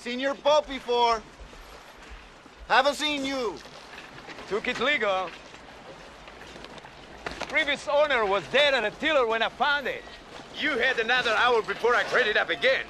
Seen your boat before. Haven't seen you. Took it legal. Previous owner was dead on the tiller when I found it. You had another hour before I crated up again.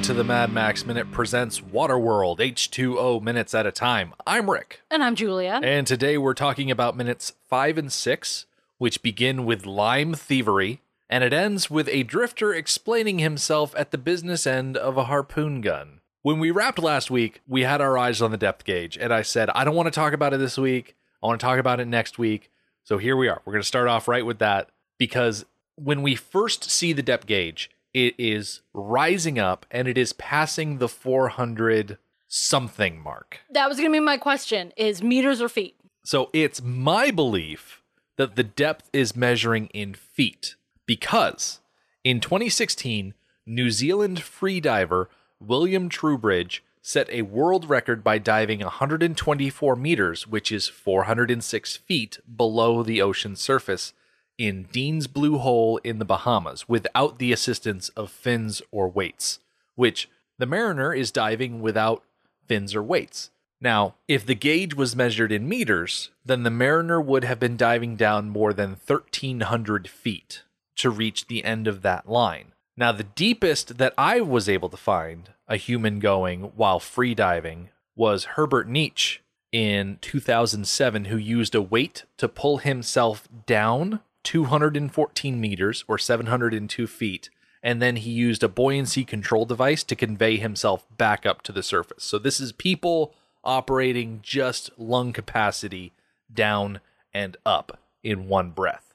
Welcome to the Mad Max Minute presents Waterworld H2O minutes at a time. I'm Rick, And I'm Julia. and today we're talking about minutes 5 and 6, which begin with lime thievery, and it ends with a drifter explaining himself at the business end of a harpoon gun. When we wrapped last week, we had our eyes on the depth gauge, and I said, I don't want to talk about it this week. I want to talk about it next week. So here we are. We're going to start off right with that because when we first see the depth gauge, it is rising up and it is passing the 400 something mark. that was going to be my question is meters or feet? So it's my belief that the depth is measuring in feet because in 2016, New Zealand freediver William Trubridge set a world record by diving 124 meters, which is 406 feet below the ocean surface in Dean's Blue Hole in the Bahamas without the assistance of fins or weights, which the Mariner is diving without fins or weights. Now, if the gauge was measured in meters, then the Mariner would have been diving down more than 1,300 feet to reach the end of that line. Now, the deepest that I was able to find a human going while free diving was Herbert Nitsch in 2007, who used a weight to pull himself down 214 meters or 702 feet. And then he used a buoyancy control device to convey himself back up to the surface. So this is people operating just lung capacity down and up in one breath.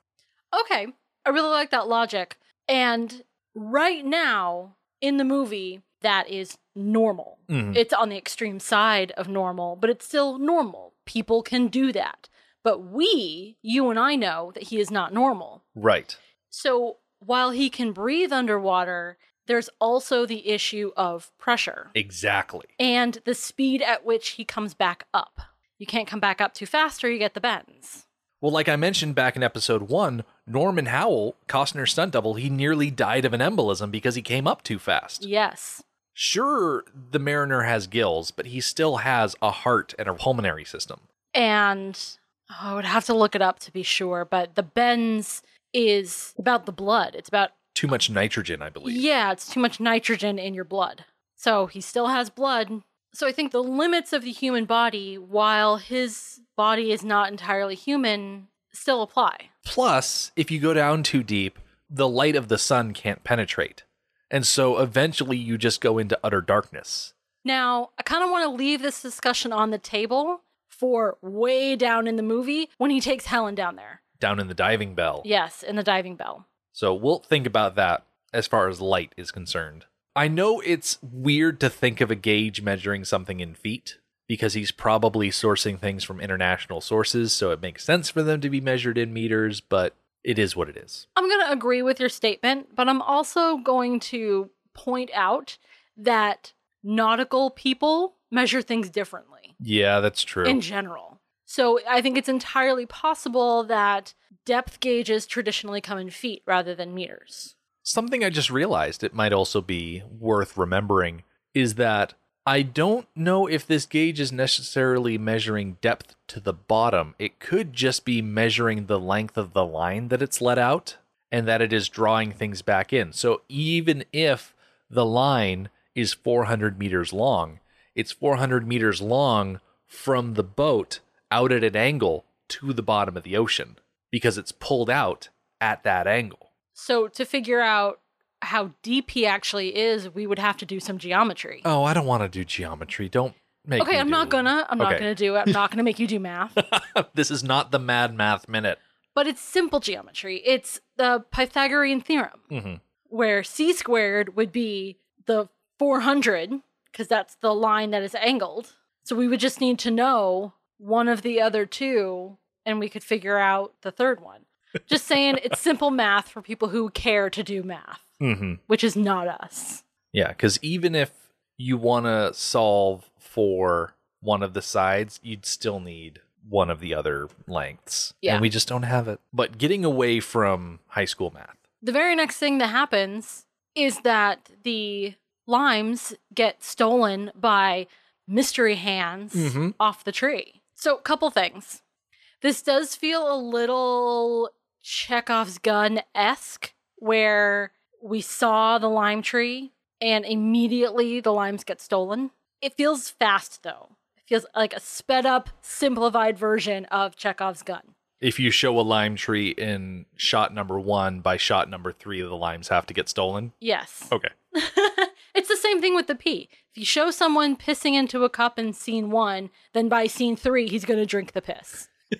Okay. I really like that logic. And right now in the movie, that is normal. Mhm. It's on the extreme side of normal, but it's still normal. People can do that. But we, you and I know that he is not normal. Right. So while he can breathe underwater, there's also the issue of pressure. Exactly. and the speed at which he comes back up. You can't come back up too fast or you get the bends. Well, like I mentioned back in episode one, Norman Howell, Costner's stunt double, he nearly died of an embolism because he came up too fast. Yes. Sure, the Mariner has gills, but he still has a heart and a pulmonary system. And oh, I would have to look it up to be sure, but the bends is about the blood. It's about, Too much nitrogen, I believe. yeah, it's too much nitrogen in your blood. So he still has blood. So I think the limits of the human body, while his body is not entirely human, still apply. Plus, if you go down too deep, the light of the sun can't penetrate. And so eventually you just go into utter darkness. Now, I kind of want to leave this discussion on the table for way down in the movie when he takes Helen down there. Down in the diving bell. Yes, in the diving bell. So we'll think about that as far as light is concerned. I know it's weird to think of a gauge measuring something in feet because he's probably sourcing things from international sources, so it makes sense for them to be measured in meters, but it is what it is. I'm going to agree with your statement, but I'm also going to point out that nautical people measure things differently Yeah, that's true. in general. So I think it's entirely possible that depth gauges traditionally come in feet rather than meters. Something I just realized it might also be worth remembering is that I don't know if this gauge is necessarily measuring depth to the bottom. It could just be measuring the length of the line that it's let out and that it is drawing things back in. So even if the line is 400 meters long, it's 400 meters long from the boat out at an angle to the bottom of the ocean because it's pulled out at that angle. So to figure out how deep he actually is, we would have to do some geometry. Oh, I don't want to do geometry. Don't make okay, me I'm not gonna. I'm not Okay. gonna do it. I'm not gonna make you do math. this is not the mad math minute. but it's simple geometry. It's the Pythagorean theorem, Mhm. where c squared would be the 400, because that's the line that is angled. So we would just need to know one of the other two, and we could figure out the third one. Just saying it's simple math for people who care to do math, Mm-hmm. which is not us. Yeah, because even if you want to solve for one of the sides, you'd still need one of the other lengths. Yeah. And we just don't have it. But getting away from high school math. The very next thing that happens is that the limes get stolen by mystery hands Mhm. off the tree. So, couple things. This does feel a little Chekhov's gun esque, where we saw the lime tree and immediately the limes get stolen. It feels fast though. It feels like a sped up, simplified version of Chekhov's gun. If you show a lime tree in shot number one, by shot number three, the limes have to get stolen. Yes. Okay. it's the same thing with the pee. If you show someone pissing into a cup in scene one, then by scene three, he's going to drink the piss.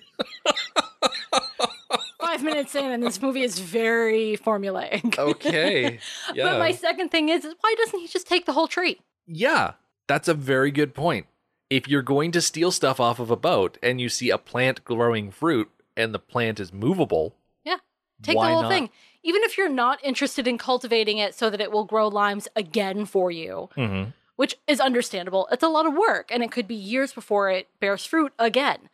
Five minutes in, and this movie is very formulaic. Okay. Yeah. But my second thing is, is why doesn't he just take the whole tree? Yeah, that's a very good point. If you're going to steal stuff off of a boat and you see a plant growing fruit and the plant is movable, Yeah. Take Why the whole not? thing. Even if you're not interested in cultivating it so that it will grow limes again for you, Mhm. which is understandable. It's a lot of work and it could be years before it bears fruit again.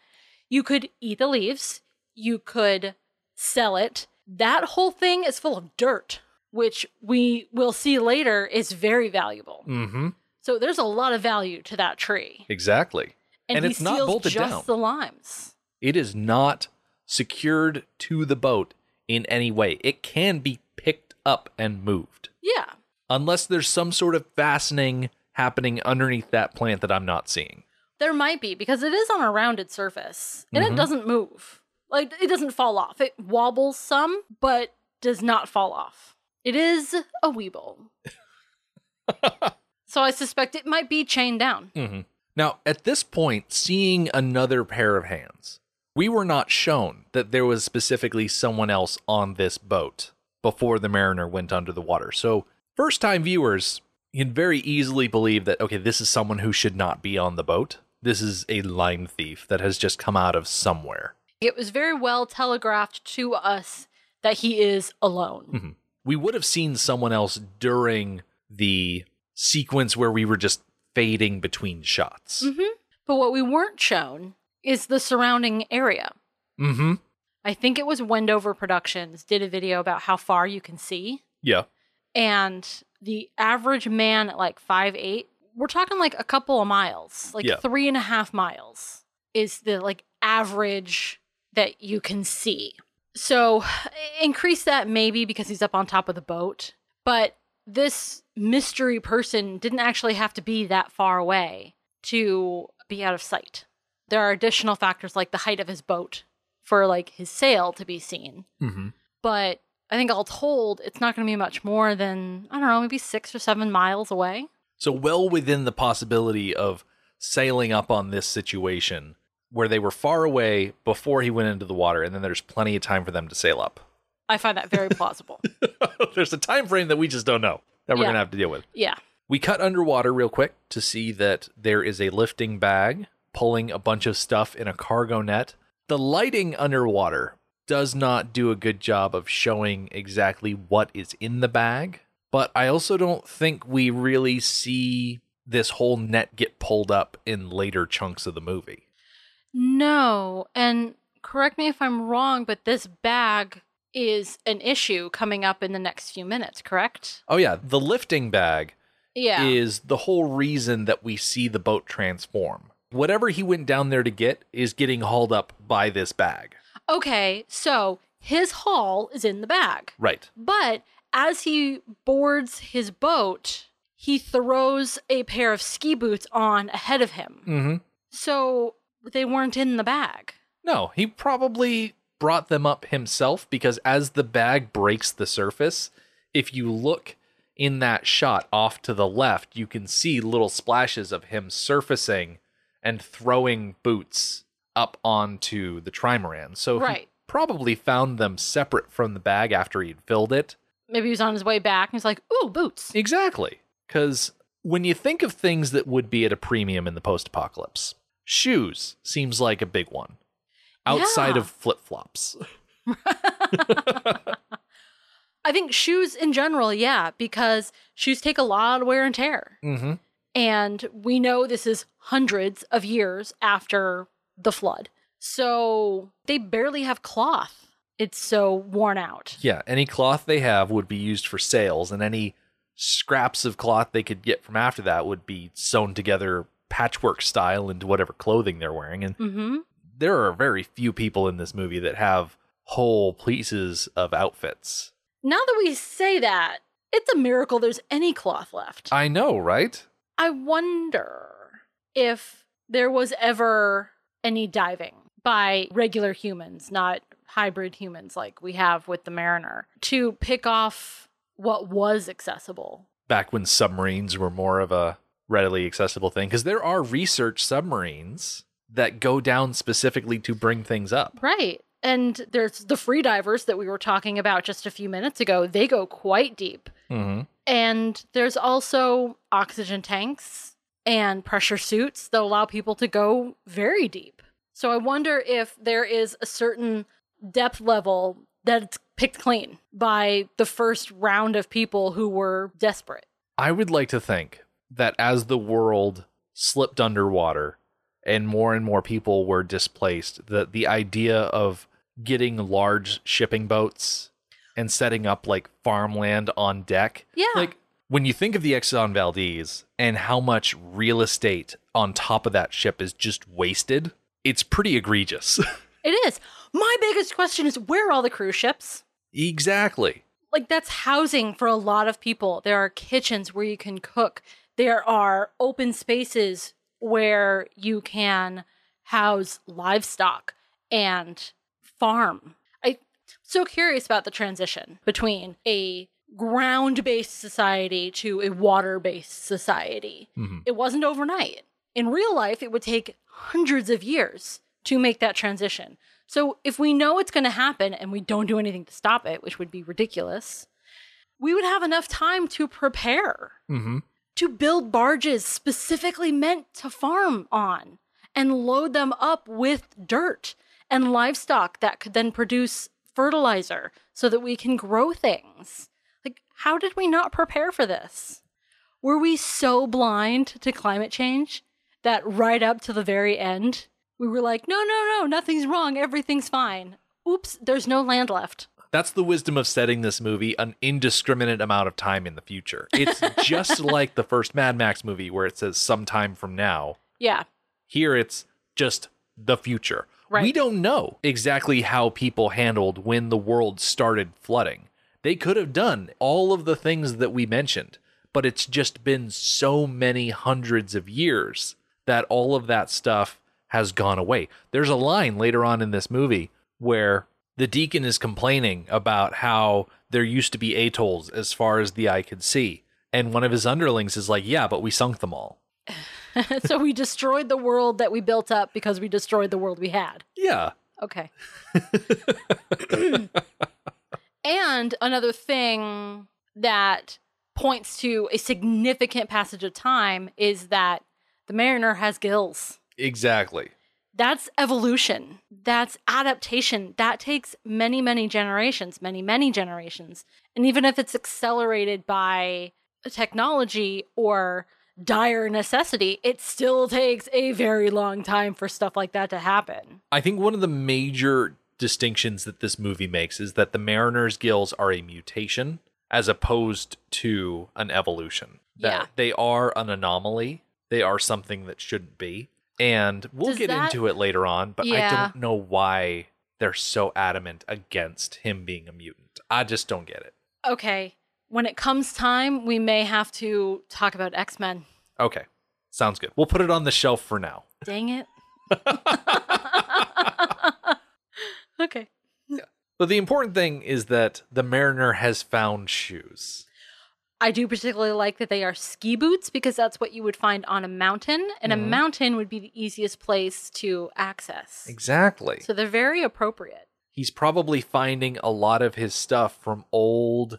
You could eat the leaves, you could sell it. That whole thing is full of dirt, which we will see later is very valuable. mm-hmm. So there's a lot of value to that tree. exactly. And, And he it's not steals bolted just down. the limes. It is not secured to the boat in any way. It can be picked up and moved. Yeah. Unless there's some sort of fastening happening underneath that plant that I'm not seeing. There might be because it is on a rounded surface and Mhm. it doesn't move. Like it doesn't fall off. It wobbles some, but does not fall off. It is a weeble. so I suspect it might be chained down. Mm-hmm. Now, at this point, seeing another pair of hands, we were not shown that there was specifically someone else on this boat before the mariner went under the water. So, first time viewers can very easily believe that, okay, this is someone who should not be on the boat. This is a lime thief that has just come out of somewhere. It was very well telegraphed to us that he is alone. Mm-hmm. We would have seen someone else during the sequence where we were just fading between shots. Mm-hmm. But what we weren't shown is the surrounding area. Mm hmm. I think it was Wendover Productions did a video about how far you can see. Yeah. and the average man at like five eight, we're talking like a couple of miles, like Yeah. three and a half miles is the like average that you can see. So increase that maybe because he's up on top of the boat, but this mystery person didn't actually have to be that far away to be out of sight. There are additional factors like the height of his boat for like his sail to be seen Mm-hmm. but I think all told, it's not going to be much more than, I don't know, maybe six or seven miles away. So well within the possibility of sailing up on this situation where they were far away before he went into the water, and then there's plenty of time for them to sail up. I find that very plausible. there's a time frame that we just don't know that we're Yeah. gonna have to deal with. yeah. We cut underwater real quick to see that there is a lifting bag pulling a bunch of stuff in a cargo net. The lighting underwater does not do a good job of showing exactly what is in the bag, but I also don't think we really see this whole net get pulled up in later chunks of the movie. No. And correct me if I'm wrong, but this bag is an issue coming up in the next few minutes, correct? Oh, yeah, the lifting bag Yeah. is the whole reason that we see the boat transform. Whatever he went down there to get is getting hauled up by this bag. okay. So his haul is in the bag. Right. But as he boards his boat, he throws a pair of ski boots on ahead of him. Mm-hmm. So they weren't in the bag. No, he probably brought them up himself because as the bag breaks the surface, if you look in that shot off to the left, you can see little splashes of him surfacing and throwing boots up onto the trimaran. So he probably found them separate from the bag after he'd filled it. Maybe he was on his way back and he's like, ooh, boots. Exactly. Because when you think of things that would be at a premium in the post apocalypse, shoes seems like a big one outside Yeah. of flip flops. I think shoes in general, yeah, because shoes take a lot of wear and tear. Mm-hmm. And we know this is hundreds of years after the flood. So they barely have cloth. It's so worn out. Yeah, any cloth they have would be used for sails, and any scraps of cloth they could get from after that would be sewn together patchwork style into whatever clothing they're wearing. And Mm-hmm. there are very few people in this movie that have whole pieces of outfits. Now that we say that, it's a miracle there's any cloth left. I know, right? I wonder if there was ever any diving by regular humans, not hybrid humans like we have with the Mariner, to pick off what was accessible. Back when submarines were more of a readily accessible thing, because there are research submarines that go down specifically to bring things up. Right. And there's the free divers that we were talking about just a few minutes ago. They go quite deep. Mm-hmm. And there's also oxygen tanks and pressure suits that allow people to go very deep. So I wonder if there is a certain depth level that's picked clean by the first round of people who were desperate. I would like to think that as the world slipped underwater and more and more people were displaced, that the idea of getting large shipping boats and setting up like farmland on deck, Yeah. like when you think of the Exxon Valdez and how much real estate on top of that ship is just wasted, it's pretty egregious. It is. My biggest question is where are all the cruise ships? exactly. like that's housing for a lot of people. There are kitchens where you can cook. There are open spaces where you can house livestock and farm. So curious about the transition between a ground-based society to a water-based society. Mhm. It wasn't overnight. In real life, it would take hundreds of years to make that transition. So if we know it's going to happen and we don't do anything to stop it, which would be ridiculous, we would have enough time to prepare, Mm-hmm. to build barges specifically meant to farm on and load them up with dirt and livestock that could then produce fertilizer so that we can grow things. Like, how did we not prepare for this? Were we so blind to climate change that right up to the very end, we were like, no, no, no, nothing's wrong, everything's fine. Oops, there's no land left. That's the wisdom of setting this movie an indiscriminate amount of time in the future. It's just like the first Mad Max movie where it says sometime from now. Yeah, Here it's just the future. Right. We don't know exactly how people handled when the world started flooding. They could have done all of the things that we mentioned, but it's just been so many hundreds of years that all of that stuff has gone away. There's a line later on in this movie where the deacon is complaining about how there used to be atolls as far as the eye could see. And one of his underlings is like, Yeah, but we sunk them all. so we destroyed the world that we built up because we destroyed the world we had. Yeah. Okay. and another thing that points to a significant passage of time is that the mariner has gills. Exactly. That's evolution. That's adaptation. That takes many, many generations, many, many generations. And even if it's accelerated by technology or dire necessity, it still takes a very long time for stuff like that to happen. I think one of the major distinctions that this movie makes is that the Mariner's gills are a mutation as opposed to an evolution. That Yeah. they are an anomaly. They are something that shouldn't be. And we'll Does get that- into it later on, but I don't know why they're so adamant against him being a mutant. I just don't get it. Okay. When it comes time, we may have to talk about X Men. Okay. Sounds good. We'll put it on the shelf for now. Dang it. okay. But the important thing is that the Mariner has found shoes. I do particularly like that they are ski boots because that's what you would find on a mountain, and Mhm. a mountain would be the easiest place to access. Exactly. So they're very appropriate. he's probably finding a lot of his stuff from old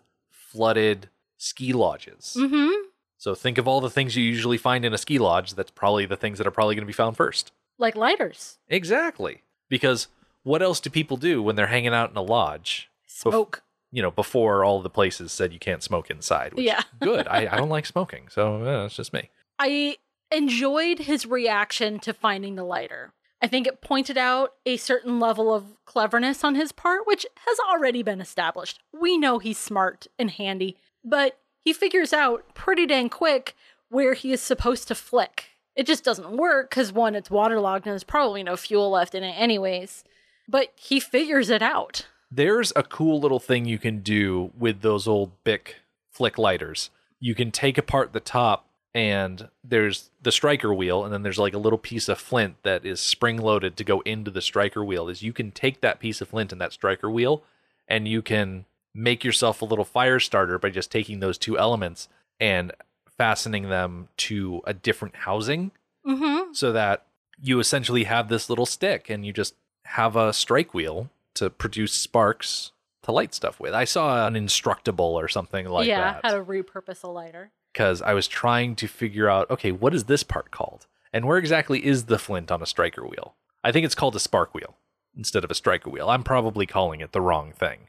flooded ski lodges. Mm-hmm. So think of all the things you usually find in a ski lodge. That's probably the things that are probably going to be found first. Like lighters. Exactly. Because what else do people do when they're hanging out in a lodge? Bef- Smoke. you know, before all the places said you can't smoke inside. Which, Yeah. good. I, I don't like smoking, so it's just me. I enjoyed his reaction to finding the lighter. I think it pointed out a certain level of cleverness on his part, which has already been established. We know he's smart and handy, but he figures out pretty dang quick where he is supposed to flick. It just doesn't work because one, it's waterlogged and there's probably no fuel left in it, anyways. But he figures it out. There's a cool little thing you can do with those old Bic flick lighters. You can take apart the top and there's the striker wheel and then there's like a little piece of flint that is spring loaded to go into the striker wheel is you can take that piece of flint and that striker wheel and you can make yourself a little fire starter by just taking those two elements and fastening them to a different housing Mm-hmm. so that you essentially have this little stick and you just have a strike wheel to produce sparks to light stuff with. I saw an instructable or something like yeah, that how to repurpose a lighter. Because I was trying to figure out okay, what is this part called? And where exactly is the flint on a striker wheel? I think it's called a spark wheel instead of a striker wheel. I'm probably calling it the wrong thing.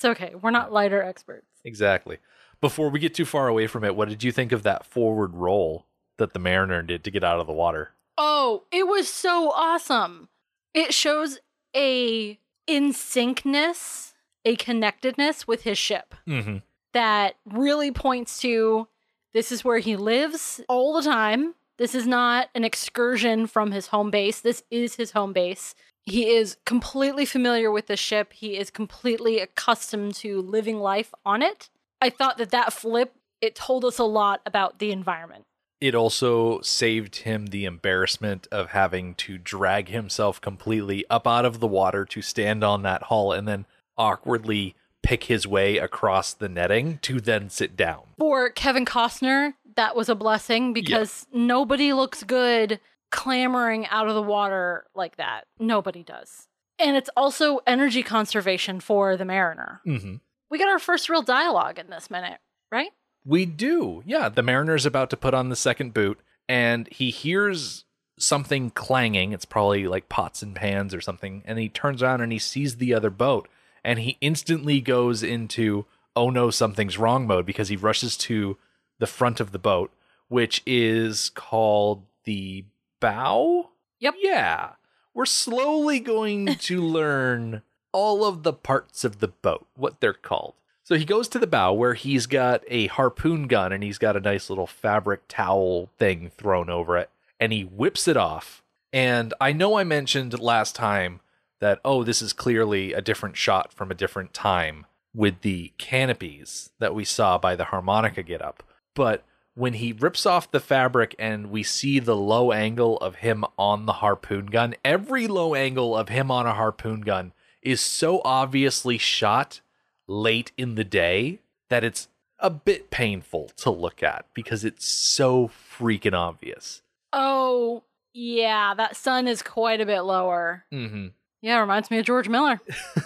It's okay. We're not lighter experts. Exactly. Before we get too far away from it, what did you think of that forward roll that the Mariner did to get out of the water? Oh, it was so awesome. It shows a in syncness, a connectedness with his ship Mm-hmm. That really points to this is where he lives all the time. This is not an excursion from his home base. This is his home base. He is completely familiar with the ship. He is completely accustomed to living life on it. I thought that that flip it told us a lot about the environment. it also saved him the embarrassment of having to drag himself completely up out of the water to stand on that hull and then awkwardly pick his way across the netting to then sit down. for Kevin Costner, that was a blessing because nobody looks good clamoring out of the water like that. Nobody does. And it's also energy conservation for the Mariner. Mm-hmm. We got our first real dialogue in this minute, right? We do. Yeah, the mariner's about to put on the second boot and he hears something clanging. It's probably like pots and pans or something. And he turns around and he sees the other boat and he instantly goes into oh no, something's wrong mode because he rushes to the front of the boat, which is called the bow. Yep. Yeah. We're slowly going to learn all of the parts of the boat, what they're called. So he goes to the bow where he's got a harpoon gun and he's got a nice little fabric towel thing thrown over it and he whips it off. And I know I mentioned last time that, oh, this is clearly a different shot from a different time with the canopies that we saw by the harmonica get up. But when he rips off the fabric and we see the low angle of him on the harpoon gun, every low angle of him on a harpoon gun is so obviously shot late in the day that it's a bit painful to look at because it's so freaking obvious. Oh, yeah, that sun is quite a bit lower. Mm-hmm. Yeah, reminds me of George Miller.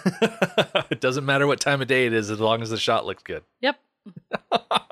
it doesn't matter what time of day it is as long as the shot looks good. Yep.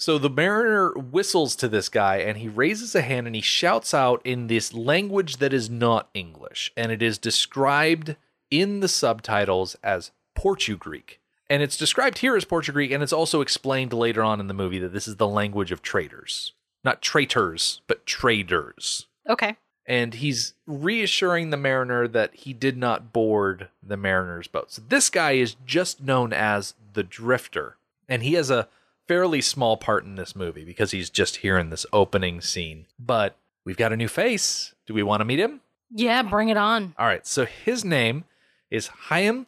So the mariner whistles to this guy and he raises a hand and he shouts out in this language that is not English. And it is described in the subtitles as Portugreek. And it's described here as Portugreek and it's also explained later on in the movie that this is the language of traders. Not traitors, but traders. Okay. And he's reassuring the mariner that he did not board the mariner's boat. So this guy is just known as the Drifter. And he has a fairly small part in this movie because he's just here in this opening scene. But we've got a new face. Do we want to meet him? Yeah, bring it on. All right, so his name is Chaim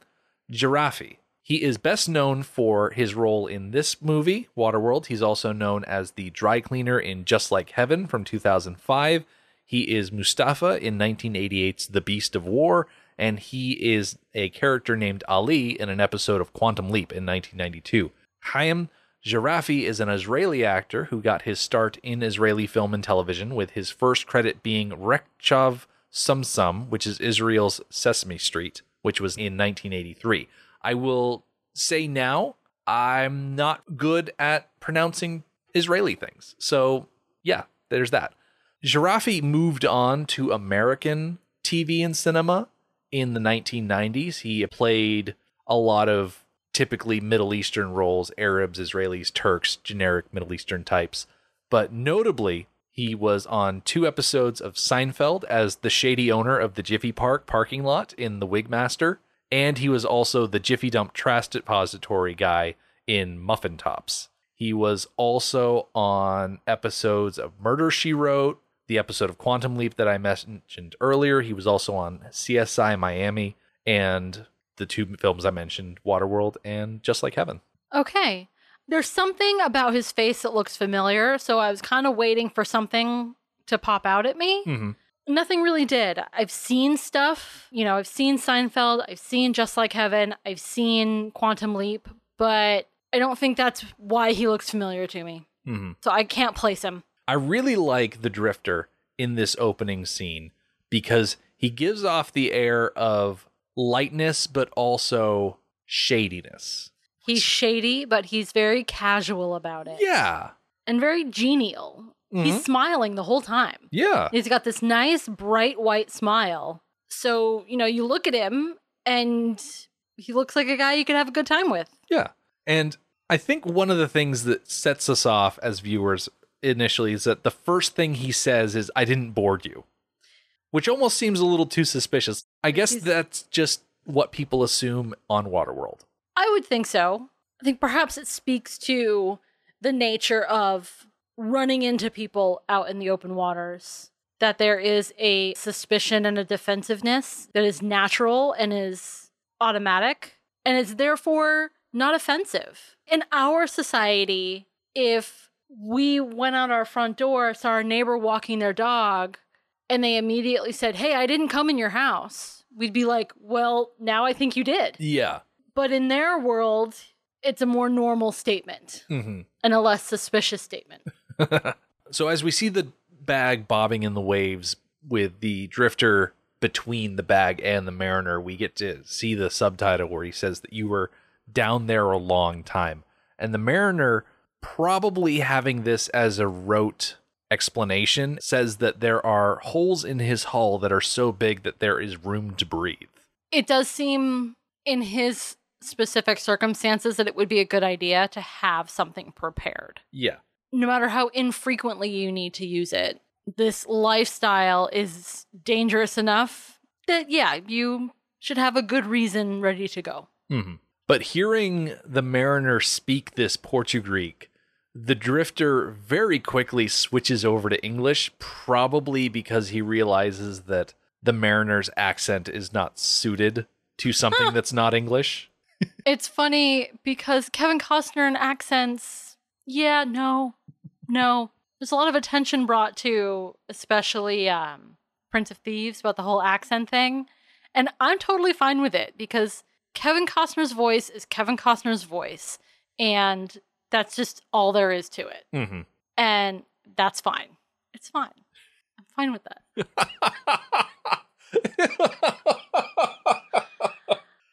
Jeraffi. He is best known for his role in this movie, Waterworld. He's also known as the dry cleaner in Just Like Heaven from 2005. He is Mustafa in 1988's The Beast of War, and he is a character named Ali in an episode of Quantum Leap in 1992. Chaim Jeraffi is an Israeli actor who got his start in Israeli film and television, with his first credit being Rechov Sumsum, which is Israel's Sesame Street, which was in 1983. I will say now, I'm not good at pronouncing Israeli things. So, yeah, there's that. Jeraffi moved on to American TV and cinema in the 1990s. He played a lot of typically Middle Eastern roles Arabs, Israelis, Turks, generic Middle Eastern types. But notably, he was on two episodes of Seinfeld as the shady owner of the Jiffy Park parking lot in The Wigmaster. And he was also the Jiffy Dump trash depository guy in Muffin Tops. He was also on episodes of Murder She Wrote, the episode of Quantum Leap that I mentioned earlier. He was also on CSI Miami and the two films I mentioned, Waterworld and Just Like Heaven. Okay. There's something about his face that looks familiar, so I was kind of waiting for something to pop out at me. Mhm. Nothing really did. I've seen stuff, you know, I've seen Seinfeld, I've seen Just Like Heaven, I've seen Quantum Leap, but I don't think that's why he looks familiar to me. Mhm. So I can't place him. I really like the Drifter in this opening scene because he gives off the air of lightness, but also shadiness. He's shady, but he's very casual about it. Yeah. And very genial. Mhm. He's smiling the whole time. Yeah. He's got this nice, bright white smile. So, you know, you look at him and he looks like a guy you could have a good time with. Yeah. And I think one of the things that sets us off as viewers initially is that the first thing he says is, I didn't board you, which almost seems a little too suspicious. I guess He's- that's just what people assume on Waterworld. I would think so. I think perhaps it speaks to the nature of running into people out in the open waters. That there is a suspicion and a defensiveness that is natural and is automatic and is therefore not offensive. In our society, if we went out our front door, saw our neighbor walking their dog, and they immediately said, Hey, I didn't come in your house, we'd be like, Well, now I think you did. Yeah. But in their world, it's a more normal statement Mm-hmm. and a less suspicious statement. So as we see the bag bobbing in the waves with the drifter between the bag and the mariner, we get to see the subtitle where he says that you were down there a long time. And the mariner, probably having this as a rote explanation, says that there are holes in his hull that are so big that there is room to breathe. It does seem, in his specific circumstances, that it would be a good idea to have something prepared. Yeah. No matter how infrequently you need to use it, this lifestyle is dangerous enough that, yeah, you should have a good reason ready to go. hmm But hearing the mariner speak this Portugreek, the drifter very quickly switches over to English, probably because he realizes that the mariner's accent is not suited to something that's not English. It's funny because Kevin Costner and accents, yeah, no, no. There's a lot of attention brought to, especially um, Prince of Thieves, about the whole accent thing. And I'm totally fine with it because Kevin Costner's voice is Kevin Costner's voice. And that's just all there is to it. Mm-hmm. And that's fine. It's fine. I'm fine with that.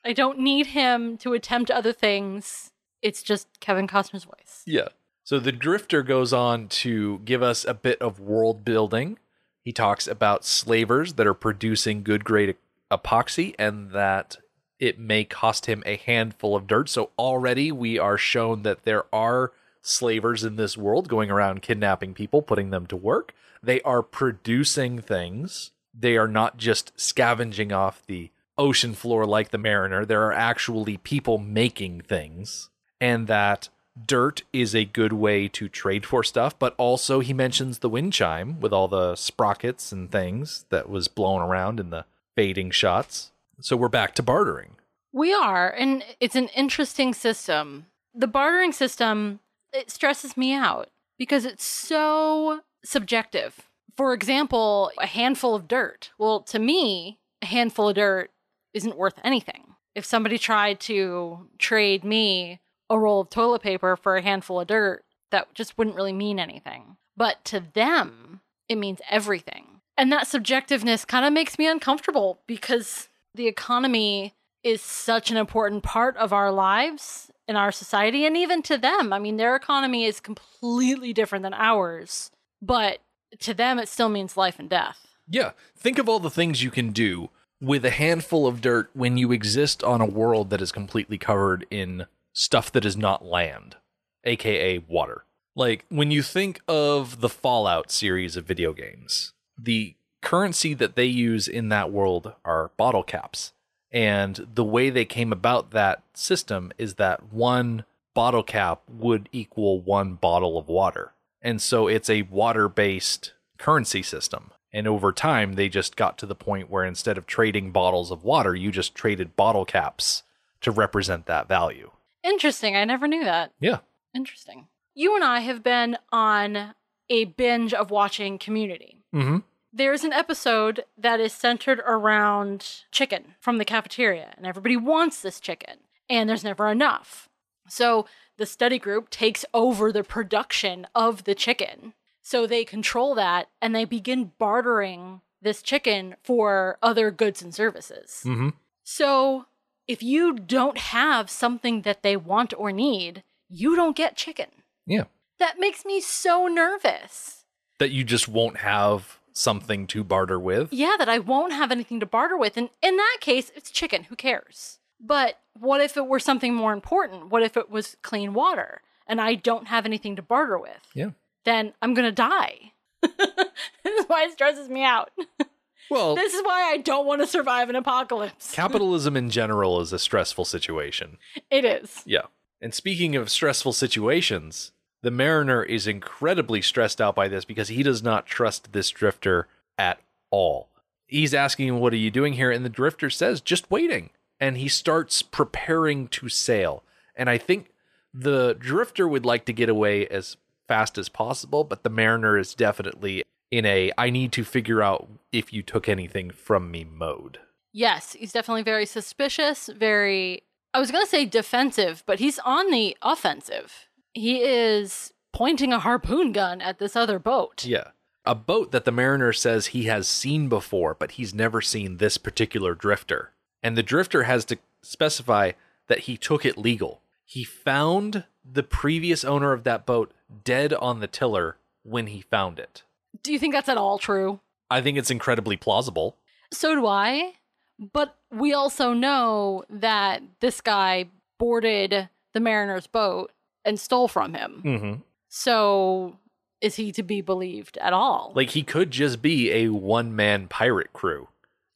I don't need him to attempt other things. It's just Kevin Costner's voice. Yeah. So the drifter goes on to give us a bit of world building. He talks about slavers that are producing good grade epoxy and that it may cost him a handful of dirt. So already we are shown that there are slavers in this world going around kidnapping people, putting them to work. They are producing things. They are not just scavenging off the ocean floor like the mariner. There are actually people making things. And that dirt is a good way to trade for stuff, but also he mentions the wind chime with all the sprockets and things that was blown around in the fading shots. So we're back to bartering. We are, and it's an interesting system. The bartering system, it stresses me out because it's so subjective. For example, a handful of dirt. Well, to me, a handful of dirt isn't worth anything. If somebody tried to trade me a roll of toilet paper for a handful of dirt, that just wouldn't really mean anything. But to them, it means everything. And that subjectiveness kind of makes me uncomfortable because the economy is such an important part of our lives in our society and even to them. I mean, their economy is completely different than ours, but to them it still means life and death. Yeah. Think of all the things you can do with a handful of dirt when you exist on a world that is completely covered in stuff that is not land, aka water. Like when you think of the Fallout series of video games, the currency that they use in that world are bottle caps. And the way they came about that system is that one bottle cap would equal one bottle of water. And so it's a water based currency system. And over time, they just got to the point where instead of trading bottles of water, you just traded bottle caps to represent that value. Interesting. I never knew that. Yeah. Interesting. You and I have been on a binge of watching Community. Mm-hmm. There's an episode that is centered around chicken from the cafeteria, and everybody wants this chicken, and there's never enough. So the study group takes over the production of the chicken. So they control that and they begin bartering this chicken for other goods and services. Mm-hmm. So if you don't have something that they want or need, you don't get chicken. Yeah. That makes me so nervous. That you just won't have something to barter with. Yeah, that I won't have anything to barter with. And in that case, it's chicken. Who cares? But what if it were something more important? What if it was clean water and I don't have anything to barter with? Yeah. Then I'm going to die. this is why it stresses me out. Well, This is why I don't want to survive an apocalypse. capitalism in general is a stressful situation. it is. Yeah. And speaking of stressful situations, the mariner is incredibly stressed out by this because he does not trust this drifter at all. He's asking What are you doing here? And the drifter says, Just waiting. And he starts preparing to sail. And I think the drifter would like to get away as fast as possible, but the mariner is definitely in a I need to figure out if you took anything from me mode. Yes, he's definitely very suspicious, very, I was going to say defensive, but he's on the offensive. He is pointing a harpoon gun at this other boat. Yeah. A boat that the mariner says he has seen before, but he's never seen this particular drifter. And the drifter has to specify that he took it legal. He found the previous owner of that boat dead on the tiller when he found it. Do you think that's at all true? I think it's incredibly plausible. So do I. But we also know that this guy boarded the mariner's boat and stole from him. Mm-hmm. So is he to be believed at all? Like he could just be a one man pirate crew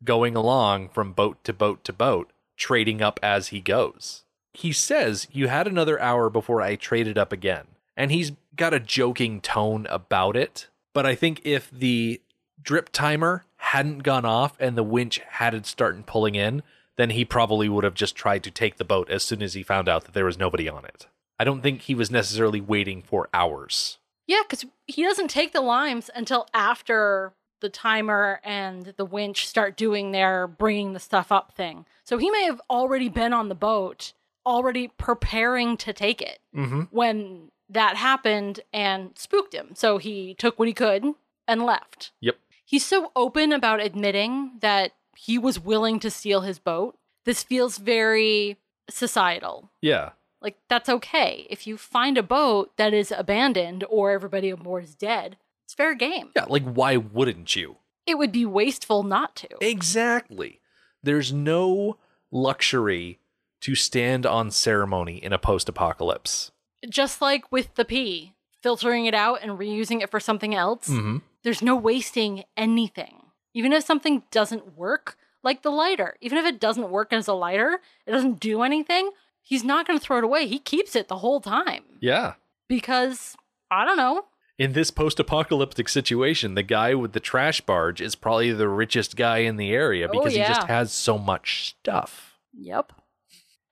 going along from boat to boat to boat, trading up as he goes. He says, You had another hour before I traded up again. And he's got a joking tone about it. But I think if the drip timer hadn't gone off and the winch hadn't started pulling in, then he probably would have just tried to take the boat as soon as he found out that there was nobody on it. I don't think he was necessarily waiting for hours. Yeah, because he doesn't take the limes until after the timer and the winch start doing their bringing the stuff up thing. So he may have already been on the boat, already preparing to take it Mm-hmm. when that happened and spooked him. So he took what he could and left. Yep. He's so open about admitting that he was willing to steal his boat. This feels very societal. Yeah. Like, that's okay. If you find a boat that is abandoned or everybody aboard is dead, it's fair game. Yeah, like why wouldn't you? It would be wasteful not to. Exactly. There's no luxury to stand on ceremony in a post apocalypse. Just like with the pee, filtering it out and reusing it for something else, Mm-hmm. there's no wasting anything. Even if something doesn't work, like the lighter, even if it doesn't work as a lighter, it doesn't do anything, he's not going to throw it away. He keeps it the whole time Yeah. because, I don't know, In this post apocalyptic situation, the guy with the trash barge is probably the richest guy in the area Oh, because he just has so much stuff. Yep.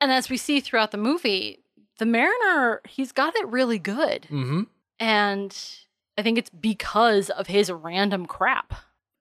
And as we see throughout the movie, the Mariner, he's got it really good. Mm-hmm. And I think it's because of his random crap.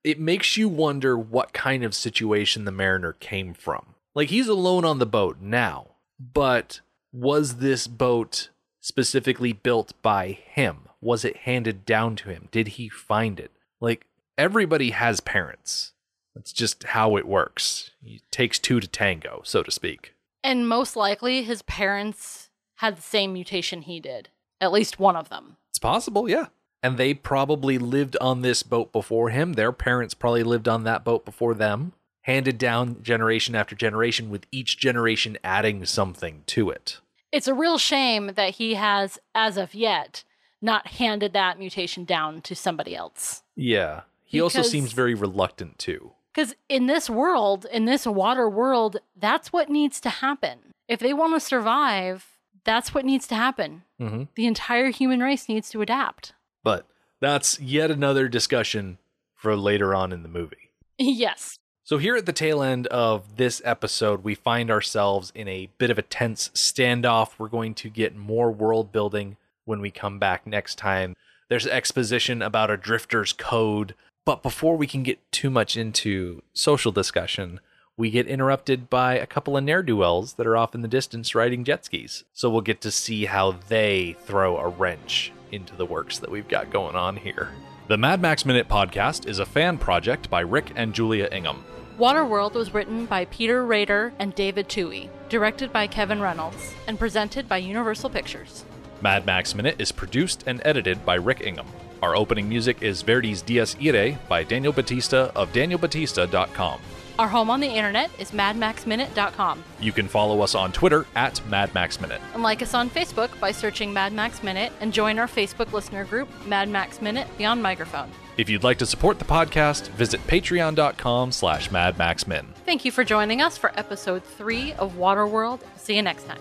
It makes you wonder what kind of situation the mariner came from. Like he's alone on the boat now, but was this boat specifically built by him? Was it handed down to him? Did he find it? Like everybody has parents. That's just how it works. It takes two to tango, so to speak. And most likely his parents had the same mutation he did. At least one of them. It's possible, yeah. and they probably lived on this boat before him. Their parents probably lived on that boat before them, handed down generation after generation, with each generation adding something to it. It's a real shame that he has, as of yet, not handed that mutation down to somebody else. Yeah. He also seems very reluctant too. Because in this world, in this water world, that's what needs to happen. If they want to survive, that's what needs to happen. Mhm. The entire human race needs to adapt. But that's yet another discussion for later on in the movie. yes. So, here at the tail end of this episode, we find ourselves in a bit of a tense standoff. We're going to get more world building when we come back next time. There's exposition about a drifter's code. But before we can get too much into social discussion, we get interrupted by a couple of ne'er do wells that are off in the distance riding jet skis. So, we'll get to see how they throw a wrench into the works that we've got going on here. The Mad Max Minute podcast is a fan project by Rick and Julia Ingham. Waterworld was written by Peter Rader and David Twohy, directed by Kevin Reynolds, and presented by Universal Pictures. Mad Max Minute is produced and edited by Rick Ingham. Our opening music is Verdi's Dies Irae by Daniel Batista of danielbatista.com. Our home on the internet is madmaxminute.com. You can follow us on Twitter at madmaxminute. And like us on Facebook by searching Mad Max Minute and join our Facebook listener group, Mad Max Minute Beyond Microphone. If you'd like to support the podcast, visit patreon.com slash madmaxmin. Thank you for joining us for episode three of Waterworld. See you next time.